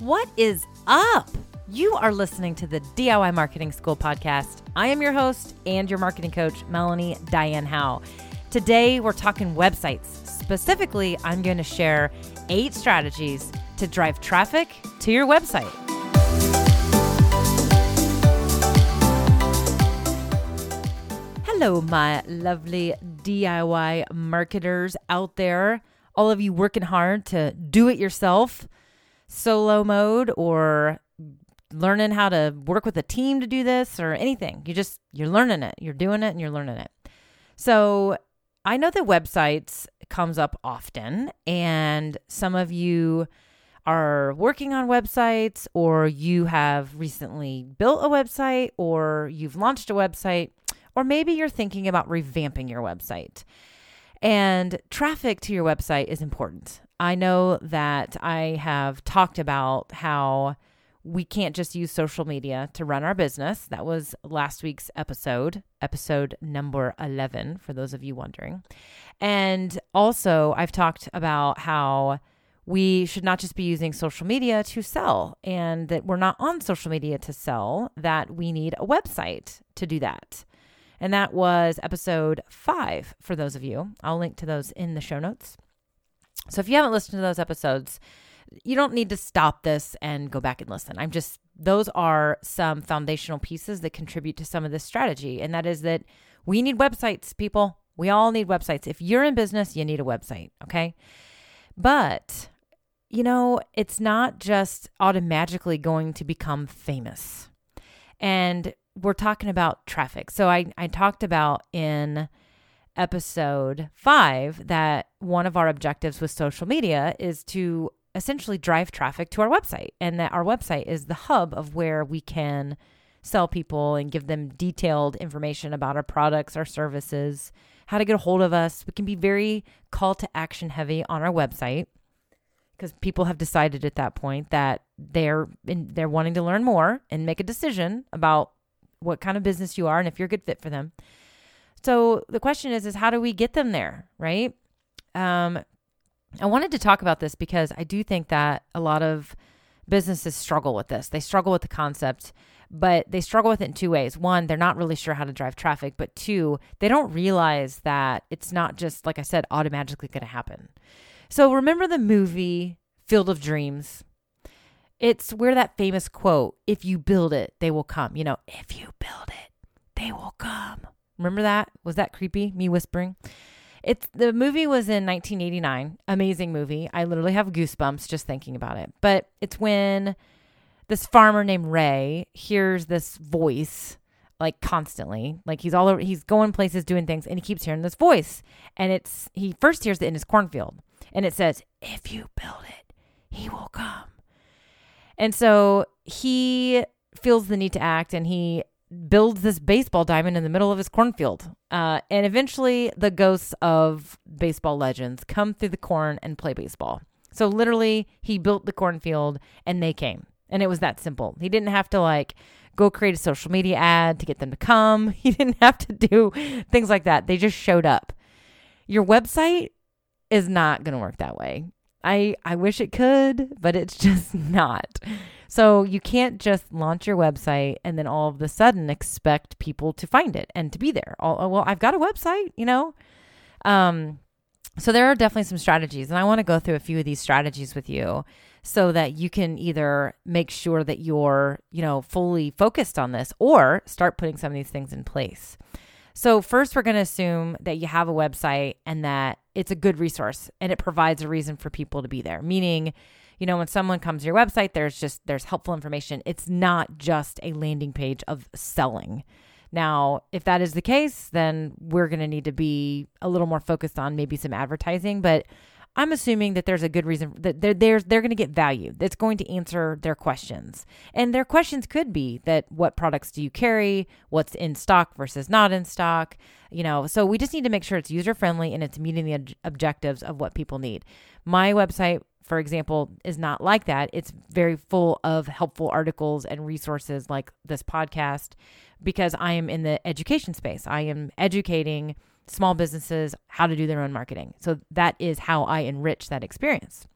What is up? You are listening to the DIY Marketing School podcast. I am your host and your marketing coach, Melanie Dyann Howe. Today, we're talking websites. Specifically, I'm going to share eight strategies to drive traffic to your website. Hello, my lovely DIY marketers out there. All of you working hard to do it yourself solo mode or learning how to work with a team to do this or anything. You just you're learning it. You're doing it and you're learning it. So, I know that websites comes up often and some of you are working on websites or you have recently built a website or you've launched a website or maybe you're thinking about revamping your website. And traffic to your website is important. I know that I have talked about how we can't just use social media to run our business. That was last week's episode, episode number 11, for those of you wondering. And also, I've talked about how we should not just be using social media to sell and that we're not on social media to sell, that we need a website to do that. And that was episode five for those of you. I'll link to those in the show notes. So if you haven't listened to those episodes, you don't need to stop this and go back and listen. I'm just, those are some foundational pieces that contribute to some of this strategy. And that is that we need websites, people. We all need websites. If you're in business, you need a website. Okay. But, you know, it's not just automatically going to become famous. And we're talking about traffic. So I, I talked about in episode five that one of our objectives with social media is to essentially drive traffic to our website, and that our website is the hub of where we can sell people and give them detailed information about our products, our services, how to get a hold of us. We can be very call to action heavy on our website because people have decided at that point that they're in, they're wanting to learn more and make a decision about what kind of business you are and if you're a good fit for them. So the question is, is how do we get them there, right? Um, I wanted to talk about this because I do think that a lot of businesses struggle with this. They struggle with the concept, but they struggle with it in two ways. One, they're not really sure how to drive traffic, but two, they don't realize that it's not just, like I said, automatically going to happen. So remember the movie Field of Dreams? It's where that famous quote, if you build it, they will come. You know, if you build it, they will come. Remember that? Was that creepy? Me whispering? It's the movie was in 1989. Amazing movie. I literally have goosebumps just thinking about it. But it's when this farmer named Ray hears this voice like constantly. Like he's all over, he's going places doing things and he keeps hearing this voice. And it's he first hears it in his cornfield and it says, "If you build it, he will come." And so he feels the need to act and he builds this baseball diamond in the middle of his cornfield. Uh, and eventually, the ghosts of baseball legends come through the corn and play baseball. So, literally, he built the cornfield and they came. And it was that simple. He didn't have to like go create a social media ad to get them to come, he didn't have to do things like that. They just showed up. Your website is not going to work that way. I, I wish it could, but it's just not. So you can't just launch your website and then all of a sudden expect people to find it and to be there. All, oh, well, I've got a website, you know? Um, so there are definitely some strategies, and I want to go through a few of these strategies with you so that you can either make sure that you're, you know, fully focused on this or start putting some of these things in place. So, first, we're going to assume that you have a website and that it's a good resource and it provides a reason for people to be there, meaning you know, when someone comes to your website, there's just there's helpful information. It's not just a landing page of selling. Now, if that is the case, then we're going to need to be a little more focused on maybe some advertising, but I'm assuming that there's a good reason that they're they're, they're going to get value that's going to answer their questions. And their questions could be that what products do you carry, what's in stock versus not in stock, you know. So we just need to make sure it's user friendly and it's meeting the objectives of what people need. My website for example, is not like that. It's very full of helpful articles and resources like this podcast because I am in the education space. I am educating small businesses how to do their own marketing. So that is how I enrich that experience.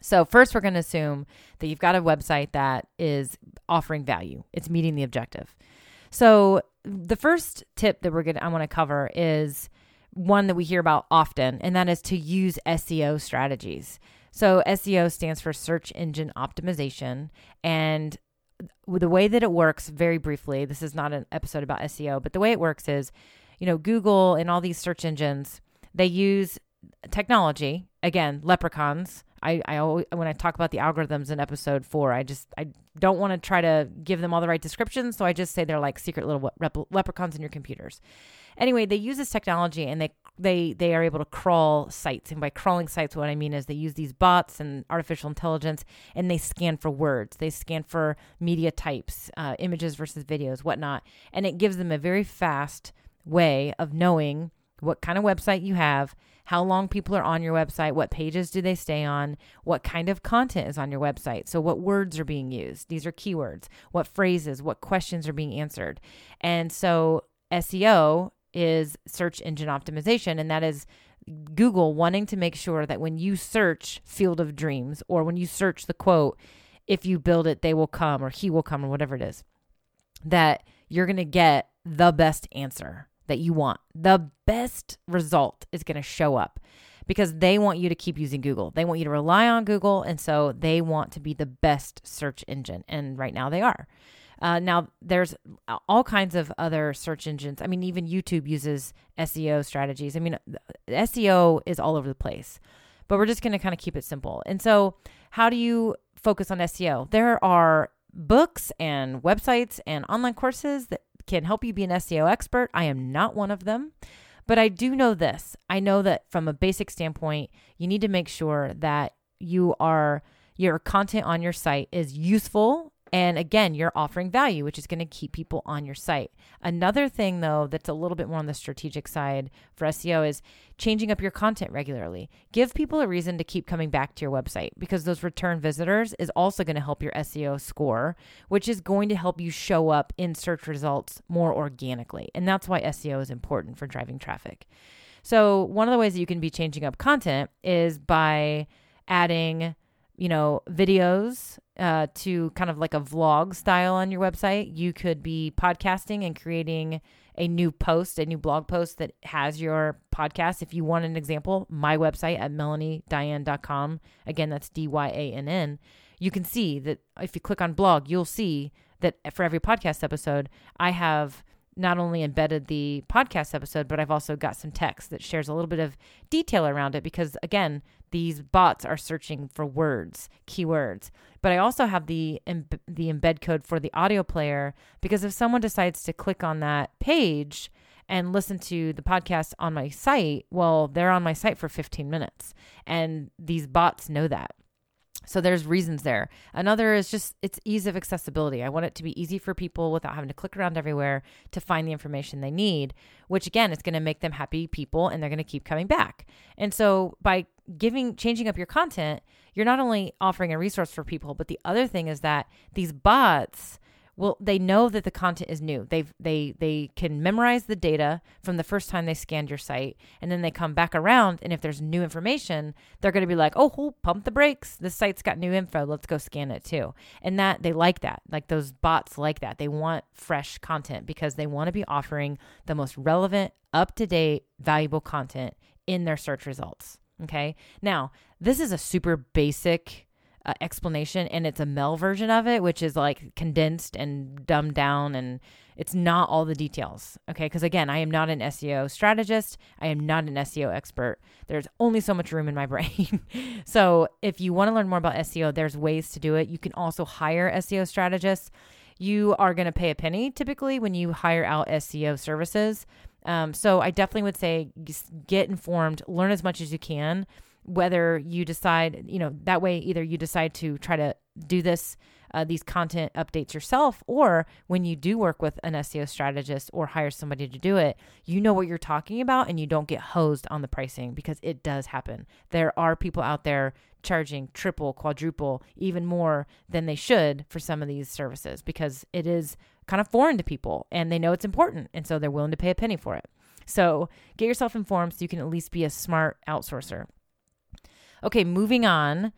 So, first, we're going to assume that you've got a website that is offering value, it's meeting the objective. So, the first tip that we're going to I want to cover is one that we hear about often, and that is to use SEO strategies. So, SEO stands for search engine optimization. And the way that it works, very briefly, this is not an episode about SEO, but the way it works is, you know, Google and all these search engines, they use technology, again, leprechauns. I, I always, when I talk about the algorithms in episode four, I just I don't want to try to give them all the right descriptions, so I just say they're like secret little leprechauns in your computers. Anyway, they use this technology and they they they are able to crawl sites, and by crawling sites, what I mean is they use these bots and artificial intelligence, and they scan for words, they scan for media types, uh, images versus videos, whatnot, and it gives them a very fast way of knowing what kind of website you have how long people are on your website, what pages do they stay on, what kind of content is on your website. So, what words are being used? These are keywords. What phrases, what questions are being answered. And so, SEO is search engine optimization, and that is Google wanting to make sure that when you search Field of Dreams or when you search the quote, if you build it, they will come or he will come or whatever it is, that you're going to get the best answer that you want. The best result is going to show up because they want you to keep using Google. They want you to rely on Google. And so they want to be the best search engine. And right now they are. Uh, now, there's all kinds of other search engines. I mean, even YouTube uses SEO strategies. I mean, SEO is all over the place, but we're just going to kind of keep it simple. And so, how do you focus on SEO? There are books and websites and online courses that can help you be an SEO expert. I am not one of them. But I do know this. I know that from a basic standpoint, you need to make sure that you are your content on your site is useful and again, you're offering value, which is going to keep people on your site. Another thing, though, that's a little bit more on the strategic side for SEO is changing up your content regularly. Give people a reason to keep coming back to your website because those return visitors is also going to help your SEO score, which is going to help you show up in search results more organically. And that's why SEO is important for driving traffic. So, one of the ways that you can be changing up content is by adding you know, videos uh, to kind of like a vlog style on your website. You could be podcasting and creating a new post, a new blog post that has your podcast. If you want an example, my website at melaniedyann.com, again, that's D Y A N N, you can see that if you click on blog, you'll see that for every podcast episode, I have not only embedded the podcast episode, but I've also got some text that shares a little bit of detail around it because, again, these bots are searching for words, keywords. But I also have the the embed code for the audio player because if someone decides to click on that page and listen to the podcast on my site, well, they're on my site for 15 minutes, and these bots know that. So there's reasons there. Another is just it's ease of accessibility. I want it to be easy for people without having to click around everywhere to find the information they need, which again is going to make them happy people and they're going to keep coming back. And so by giving changing up your content, you're not only offering a resource for people, but the other thing is that these bots well they know that the content is new. They've they they can memorize the data from the first time they scanned your site and then they come back around and if there's new information they're going to be like oh, pump the brakes? This site's got new info. Let's go scan it too. And that they like that. Like those bots like that. They want fresh content because they want to be offering the most relevant up to date valuable content in their search results okay? Now this is a super basic uh, explanation and it's a Mel version of it, which is like condensed and dumbed down and it's not all the details. Okay. Because again, I am not an SEO strategist, I am not an SEO expert. There's only so much room in my brain. so if you want to learn more about SEO, there's ways to do it. You can also hire SEO strategists. You are going to pay a penny typically when you hire out SEO services. Um, so I definitely would say get informed, learn as much as you can whether you decide, you know, that way either you decide to try to do this, uh, these content updates yourself, or when you do work with an SEO strategist or hire somebody to do it, you know what you're talking about and you don't get hosed on the pricing because it does happen. There are people out there charging triple, quadruple, even more than they should for some of these services because it is kind of foreign to people and they know it's important. And so they're willing to pay a penny for it. So get yourself informed so you can at least be a smart outsourcer. Okay, moving on.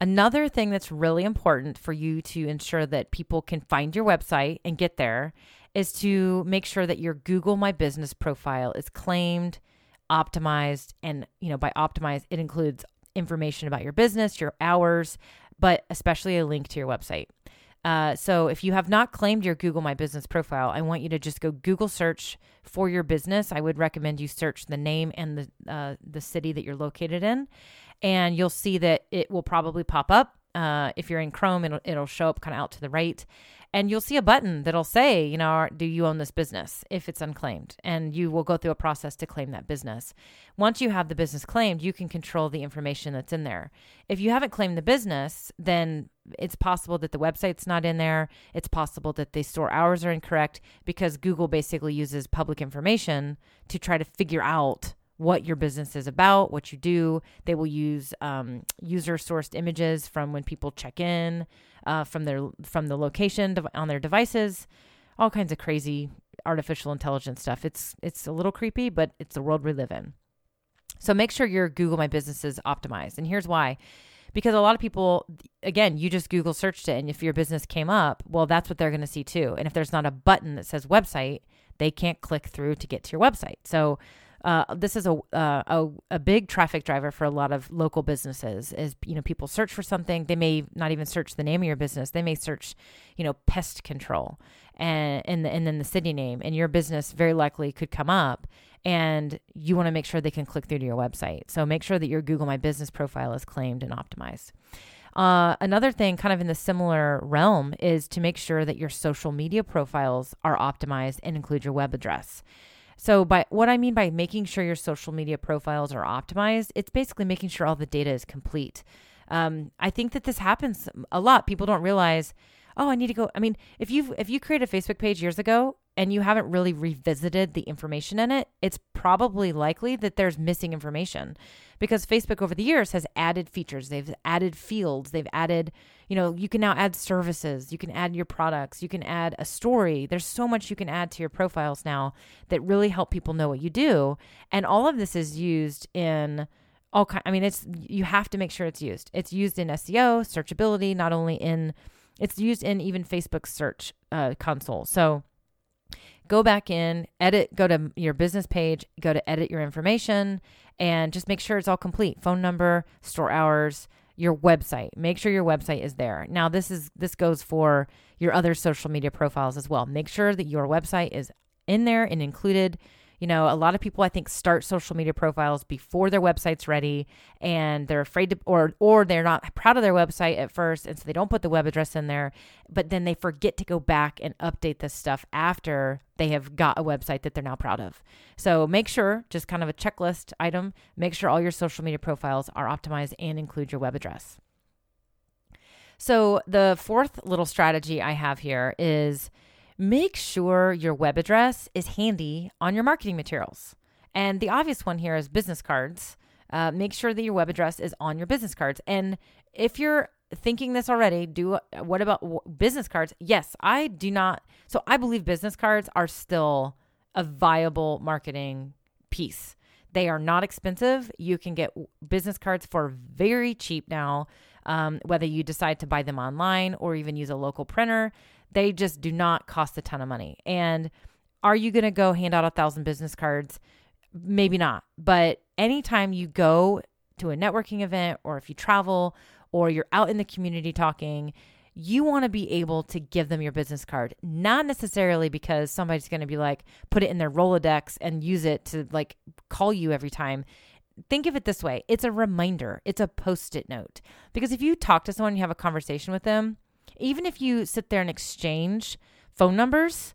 Another thing that's really important for you to ensure that people can find your website and get there is to make sure that your Google My Business profile is claimed, optimized, and you know, by optimized it includes information about your business, your hours, but especially a link to your website. Uh, so if you have not claimed your Google My Business profile, I want you to just go Google search for your business. I would recommend you search the name and the uh, the city that you're located in, and you'll see that it will probably pop up. Uh, if you're in Chrome, it'll, it'll show up kind of out to the right. And you'll see a button that'll say, you know, do you own this business if it's unclaimed? And you will go through a process to claim that business. Once you have the business claimed, you can control the information that's in there. If you haven't claimed the business, then it's possible that the website's not in there. It's possible that the store hours are incorrect because Google basically uses public information to try to figure out what your business is about, what you do. They will use um, user sourced images from when people check in, uh, from their from the location on their devices, all kinds of crazy artificial intelligence stuff. It's it's a little creepy, but it's the world we live in. So make sure your Google My Business is optimized, and here's why. Because a lot of people, again, you just Google searched it, and if your business came up, well, that's what they're going to see too. And if there's not a button that says website, they can't click through to get to your website. So uh, this is a, uh, a a big traffic driver for a lot of local businesses. Is you know people search for something, they may not even search the name of your business. They may search, you know, pest control, and and, the, and then the city name, and your business very likely could come up. And you want to make sure they can click through to your website. So make sure that your Google My Business profile is claimed and optimized. Uh, another thing, kind of in the similar realm, is to make sure that your social media profiles are optimized and include your web address. So, by what I mean by making sure your social media profiles are optimized, it's basically making sure all the data is complete. Um, I think that this happens a lot. People don't realize, oh, I need to go. I mean, if you if you create a Facebook page years ago and you haven't really revisited the information in it, it's probably likely that there's missing information because Facebook over the years has added features. They've added fields, they've added, you know, you can now add services, you can add your products, you can add a story. There's so much you can add to your profiles now that really help people know what you do. And all of this is used in all kind I mean it's you have to make sure it's used. It's used in SEO, searchability, not only in it's used in even Facebook search uh, console. So go back in, edit, go to your business page, go to edit your information, and just make sure it's all complete phone number, store hours, your website. Make sure your website is there. Now this is this goes for your other social media profiles as well. Make sure that your website is in there and included you know, a lot of people I think start social media profiles before their website's ready and they're afraid to or or they're not proud of their website at first and so they don't put the web address in there, but then they forget to go back and update this stuff after they have got a website that they're now proud of. So make sure, just kind of a checklist item, make sure all your social media profiles are optimized and include your web address. So the fourth little strategy I have here is make sure your web address is handy on your marketing materials. And the obvious one here is business cards. Uh, make sure that your web address is on your business cards. And if you're thinking this already, do what about business cards? Yes, I do not. So I believe business cards are still a viable marketing piece. They are not expensive. You can get business cards for very cheap now, um, whether you decide to buy them online or even use a local printer. They just do not cost a ton of money. And are you going to go hand out a thousand business cards? Maybe not. But anytime you go to a networking event or if you travel or you're out in the community talking, you want to be able to give them your business card, not necessarily because somebody's going to be like, put it in their Rolodex and use it to like call you every time. Think of it this way it's a reminder, it's a post it note. Because if you talk to someone, you have a conversation with them, even if you sit there and exchange phone numbers,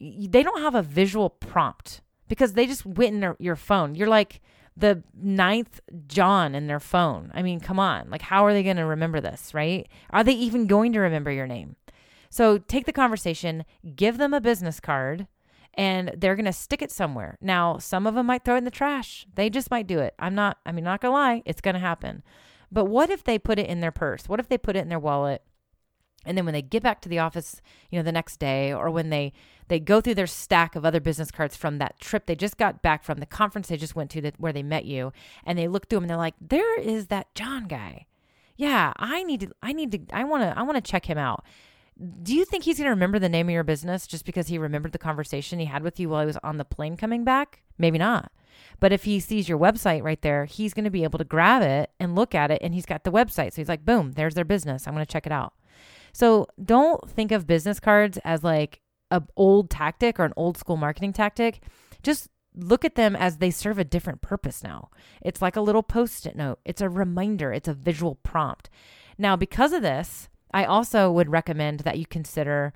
they don't have a visual prompt because they just went in their, your phone. You're like the ninth John in their phone. I mean, come on. Like, how are they going to remember this, right? Are they even going to remember your name? So take the conversation, give them a business card, and they're going to stick it somewhere. Now, some of them might throw it in the trash. They just might do it. I'm not, I mean, not going to lie, it's going to happen. But what if they put it in their purse? What if they put it in their wallet? And then when they get back to the office you know the next day or when they they go through their stack of other business cards from that trip they just got back from the conference they just went to where they met you and they look through them and they're like there is that john guy yeah, I need to, I need to, I want to, I want to check him out. Do you think he's going to remember the name of your business just because he remembered the conversation he had with you while he was on the plane coming back? Maybe not. But if he sees your website right there, he's going to be able to grab it and look at it and he's got the website. So he's like, boom, there's their business. I'm going to check it out. So don't think of business cards as like a old tactic or an old school marketing tactic. Just look at them as they serve a different purpose now. It's like a little post it note, it's a reminder, it's a visual prompt. Now, because of this, I also would recommend that you consider,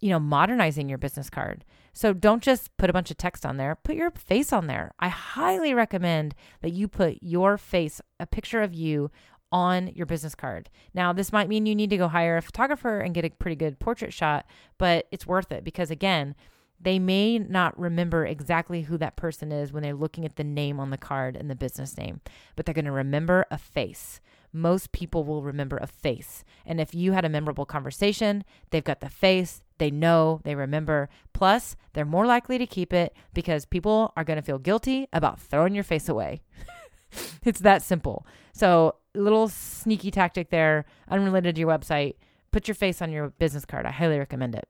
you know, modernizing your business card. So don't just put a bunch of text on there, put your face on there. I highly recommend that you put your face, a picture of you on your business card. Now, this might mean you need to go hire a photographer and get a pretty good portrait shot, but it's worth it because again, they may not remember exactly who that person is when they're looking at the name on the card and the business name, but they're going to remember a face. Most people will remember a face. And if you had a memorable conversation, they've got the face, they know, they remember. Plus, they're more likely to keep it because people are going to feel guilty about throwing your face away. it's that simple. So, little sneaky tactic there, unrelated to your website. Put your face on your business card. I highly recommend it.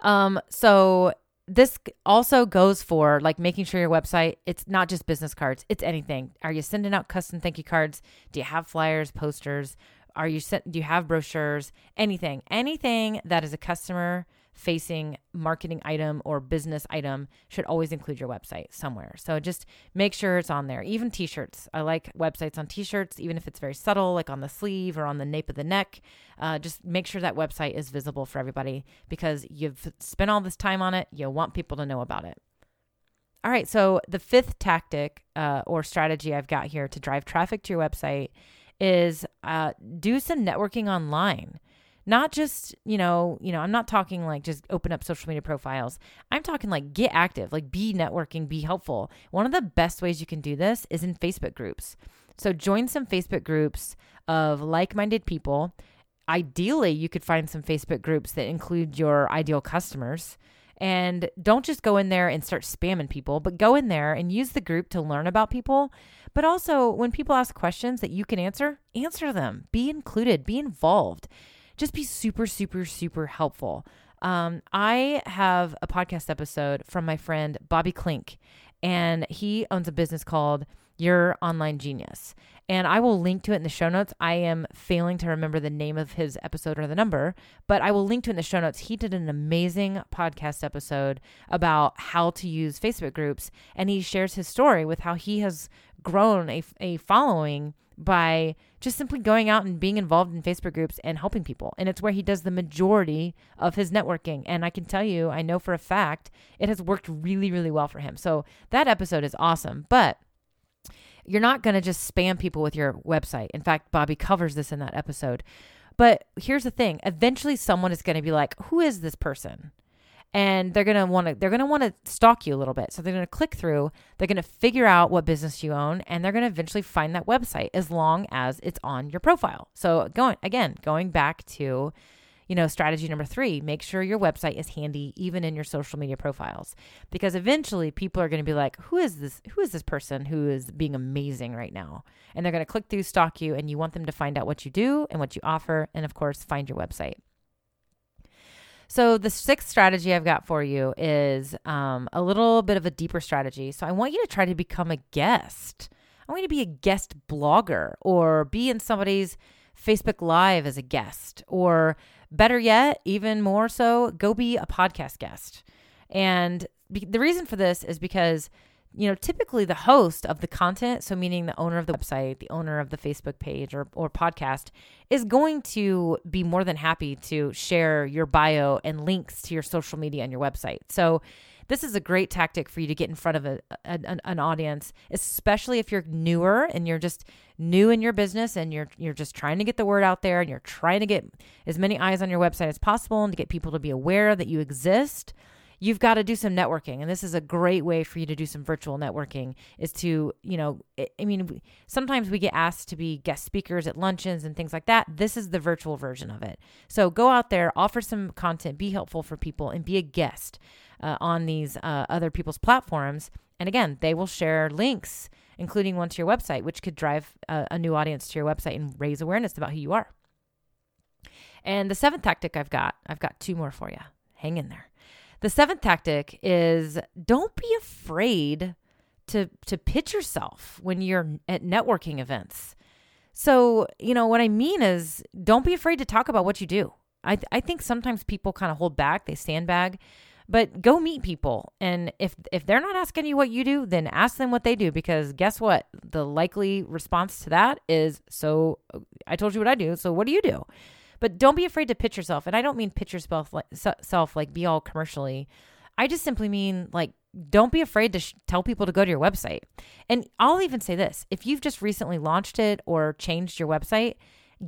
Um, so this also goes for like making sure your website it's not just business cards it's anything are you sending out custom thank you cards do you have flyers posters are you sent do you have brochures anything anything that is a customer facing marketing item or business item should always include your website somewhere. So just make sure it's on there. Even t shirts. I like websites on t shirts, even if it's very subtle, like on the sleeve or on the nape of the neck. Uh, just make sure that website is visible for everybody because you've spent all this time on it. You want people to know about it. All right. So the fifth tactic uh, or strategy I've got here to drive traffic to your website is uh, do some networking online not just you know you know i'm not talking like just open up social media profiles. I'm talking like get active like be networking be helpful. One of the best ways you can do this is in facebook groups. So join some facebook groups of like-minded people. Ideally you could find some facebook groups that include your ideal customers. And don't just go in there and start spamming people, but go in there and use the group to learn about people. But also, when people ask questions that you can answer, answer them. Be included, be involved just be super, super, super helpful. Um, I have a podcast episode from my friend Bobby Klinck, and he owns a business called Your Online Genius. And I will link to it in the show notes. I am failing to remember the name of his episode or the number, but I will link to it in the show notes. He did an amazing podcast episode about how to use Facebook groups, and he shares his story with how he has grown a, a following by just simply going out and being involved in Facebook groups and helping people. And it's where he does the majority of his networking. And I can tell you, I know for a fact, it has worked really, really well for him. So that episode is awesome. But you're not going to just spam people with your website. In fact, Bobby covers this in that episode. But here's the thing eventually, someone is going to be like, Who is this person? And they're going to want to they're going to want to stalk you a little bit. So they're going to click through, they're going to figure out what business you own and they're going to eventually find that website as long as it's on your profile. So going again, going back to you know, strategy number 3, make sure your website is handy even in your social media profiles because eventually people are going to be like, "Who is this who is this person who is being amazing right now?" And they're going to click through stalk you and you want them to find out what you do and what you offer and of course find your website. So, the sixth strategy I've got for you is um, a little bit of a deeper strategy. So, I want you to try to become a guest. I want you to be a guest blogger or be in somebody's Facebook Live as a guest, or better yet, even more so, go be a podcast guest. And be- the reason for this is because you know, typically the host of the content, so meaning the owner of the website, the owner of the Facebook page or, or podcast, is going to be more than happy to share your bio and links to your social media and your website. So, this is a great tactic for you to get in front of a, a, an audience, especially if you're newer and you're just new in your business and you're you're just trying to get the word out there and you're trying to get as many eyes on your website as possible and to get people to be aware that you exist you've got to do some networking and this is a great way for you to do some virtual networking is to you know i mean sometimes we get asked to be guest speakers at luncheons and things like that this is the virtual version of it so go out there offer some content be helpful for people and be a guest uh, on these uh, other people's platforms and again they will share links including one to your website, which could drive a, a new audience to your website and raise awareness about who you are. And the seventh tactic I've got, I've got two more for you. Hang in there. The seventh tactic is don't be afraid to to pitch yourself when you're at networking events. So, you know, what I mean is don't be afraid to talk about what you do. I, th- I think sometimes people kind of hold back, they sandbag, but go meet people. And if, if they're not asking you what you do, then ask them what they do because guess what? The likely response to that is, So I told you what I do. So what do you do? But don't be afraid to pitch yourself. And I don't mean pitch yourself like, self, like be all commercially. I just simply mean like don't be afraid to sh- tell people to go to your website. And I'll even say this if you've just recently launched it or changed your website,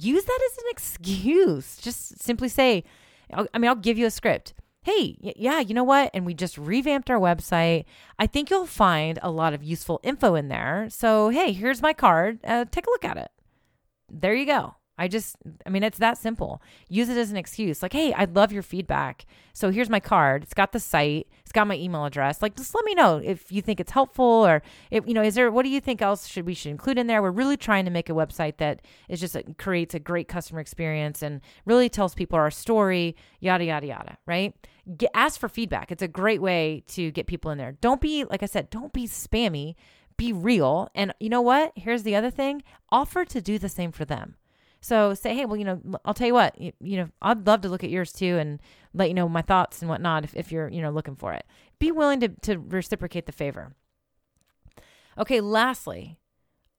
use that as an excuse. Just simply say, I mean, I'll give you a script. Hey, yeah, you know what? And we just revamped our website. I think you'll find a lot of useful info in there. So, hey, here's my card. Uh, take a look at it. There you go. I just, I mean, it's that simple. Use it as an excuse. Like, hey, I'd love your feedback. So here's my card. It's got the site. It's got my email address. Like, just let me know if you think it's helpful or if, you know, is there, what do you think else should we should include in there? We're really trying to make a website that is just, creates a great customer experience and really tells people our story, yada, yada, yada, right? Get, ask for feedback. It's a great way to get people in there. Don't be, like I said, don't be spammy. Be real. And you know what? Here's the other thing offer to do the same for them so say, hey, well, you know, I'll tell you what, you, you, know, I'd love to look at yours too and let you know my thoughts and whatnot if, if you're, you know, looking for it. Be willing to, to reciprocate the favor. Okay, lastly,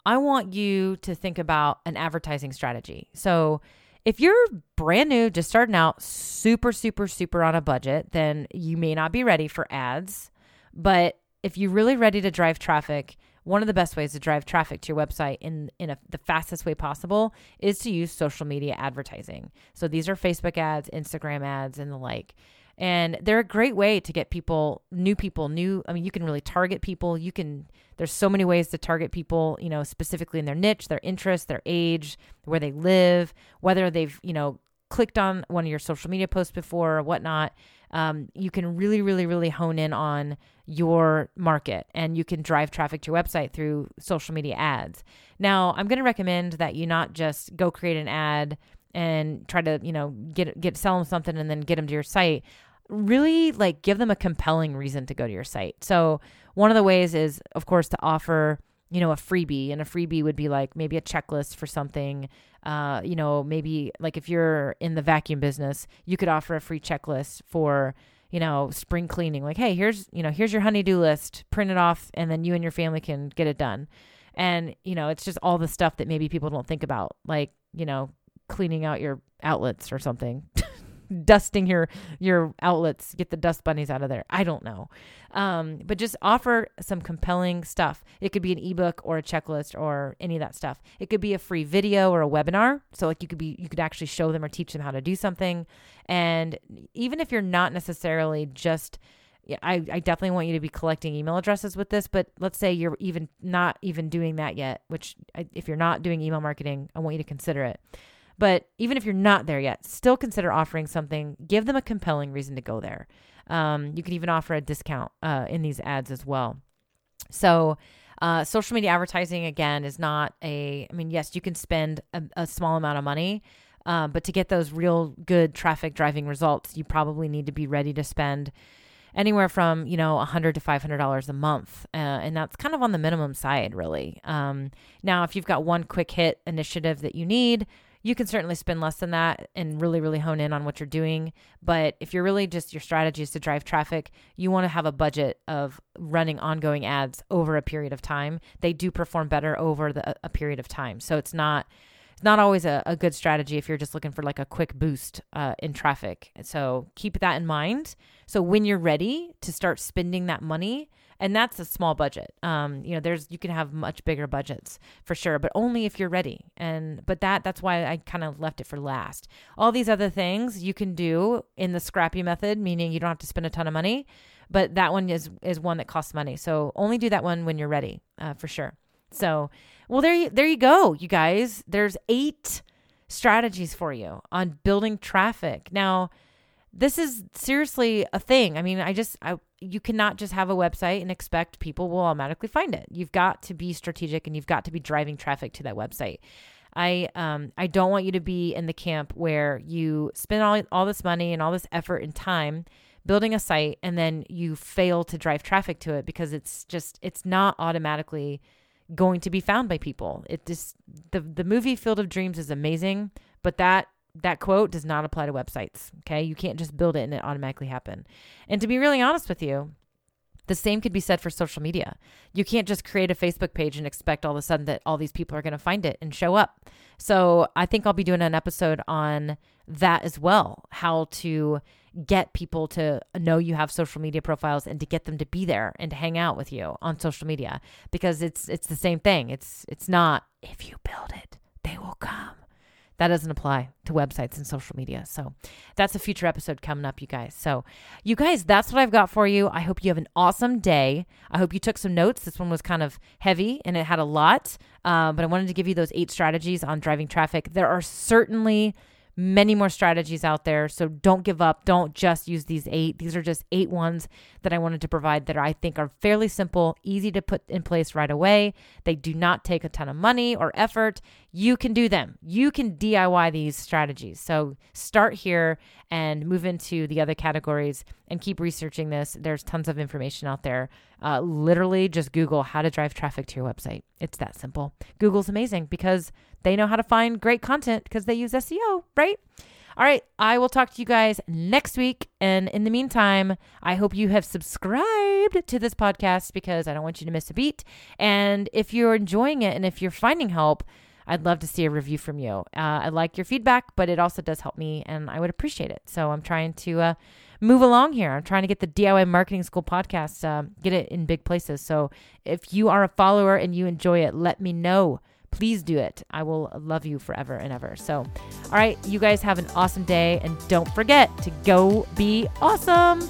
I want you to think about an advertising strategy. So if you're brand new, just starting out, super, super, super on a budget, then you may not be ready for ads. But if you're really ready to drive traffic, one of the best ways to drive traffic to your website in in a, the fastest way possible is to use social media advertising. So these are Facebook ads, Instagram ads, and the like. And they're a great way to get people, new people, new. I mean, you can really target people. You can, there's so many ways to target people, you know, specifically in their niche, their interest, their age, where they live, whether they've, you know, clicked on one of your social media posts before or whatnot um, you can really, really, really hone in on your market and you can drive traffic to your website through social media ads. Now, I'm going to recommend that you not just go create an ad and try to, you know, get get sell them something and then get them to your site. Really like give them a compelling reason to go to your site. So, one of the ways is of course to offer you know, a freebie, and a freebie would be like maybe a checklist for something. Uh, you know, maybe like if you're in the vacuum business, you could offer a free checklist for, you know, spring cleaning. Like, hey, here's, you know, here's your honeydew list, print it off, and then you and your family can get it done. And, you know, it's just all the stuff that maybe people don't think about, like, you know, cleaning out your outlets or something. dusting your your outlets, get the dust bunnies out of there. I don't know. Um, but just offer some compelling stuff. It could be an ebook or a checklist or any of that stuff. It could be a free video or a webinar. So like you could be you could actually show them or teach them how to do something. And even if you're not necessarily just I, I definitely want you to be collecting email addresses with this, but let's say you're even not even doing that yet, which if you're not doing email marketing, I want you to consider it. But even if you're not there yet, still consider offering something. Give them a compelling reason to go there. Um, you can even offer a discount uh, in these ads as well. So, uh, social media advertising again is not a. I mean, yes, you can spend a, a small amount of money, uh, but to get those real good traffic driving results, you probably need to be ready to spend anywhere from you know a hundred to five hundred dollars a month, uh, and that's kind of on the minimum side, really. Um, now, if you've got one quick hit initiative that you need, you can certainly spend less than that and really, really hone in on what you're doing. But if you're really just your strategy is to drive traffic, you want to have a budget of running ongoing ads over a period of time. They do perform better over the, a period of time. So it's not it's not always a, a good strategy if you're just looking for like a quick boost uh, in traffic. So keep that in mind. So when you're ready to start spending that money, and that's a small budget. Um, you know, there's you can have much bigger budgets for sure, but only if you're ready. And but that that's why I kind of left it for last. All these other things you can do in the scrappy method, meaning you don't have to spend a ton of money, but that one is is one that costs money. So only do that one when you're ready, uh, for sure. So, well, there you there you go, you guys. There's eight strategies for you on building traffic. Now, this is seriously a thing. I mean, I just I you cannot just have a website and expect people will automatically find it. You've got to be strategic and you've got to be driving traffic to that website. I um I don't want you to be in the camp where you spend all all this money and all this effort and time building a site and then you fail to drive traffic to it because it's just it's not automatically going to be found by people. It just the the movie Field of Dreams is amazing, but that that quote does not apply to websites. Okay. You can't just build it and it automatically happen. And to be really honest with you, the same could be said for social media. You can't just create a Facebook page and expect all of a sudden that all these people are going to find it and show up. So I think I'll be doing an episode on that as well how to get people to know you have social media profiles and to get them to be there and to hang out with you on social media because it's it's the same thing it's it's not if you build it they will come that doesn't apply to websites and social media. So that's a future episode coming up, you guys. So, you guys, that's what I've got for you. I hope you have an awesome day. I hope you took some notes. This one was kind of heavy and it had a lot, uh, but I wanted to give you those eight strategies on driving traffic. There are certainly many more strategies out there. So don't give up. Don't just use these eight. These are just eight ones that I wanted to provide that I think are fairly simple, easy to put in place right away. They do not take a ton of money or effort. You can do them. You can DIY these strategies. So start here and move into the other categories and keep researching this. There's tons of information out there. Uh, literally, just Google how to drive traffic to your website. It's that simple. Google's amazing because they know how to find great content because they use SEO, right? All right, I will talk to you guys next week. And in the meantime, I hope you have subscribed to this podcast because I don't want you to miss a beat. And if you're enjoying it and if you're finding help, I'd love to see a review from you. Uh, I like your feedback, but it also does help me and I would appreciate it. So I'm trying to uh, move along here. I'm trying to get the DIY Marketing School podcast, uh, get it in big places. So if you are a follower and you enjoy it, let me know please do it. I will love you forever and ever. So, all right, you guys have an awesome day and don't forget to go be awesome.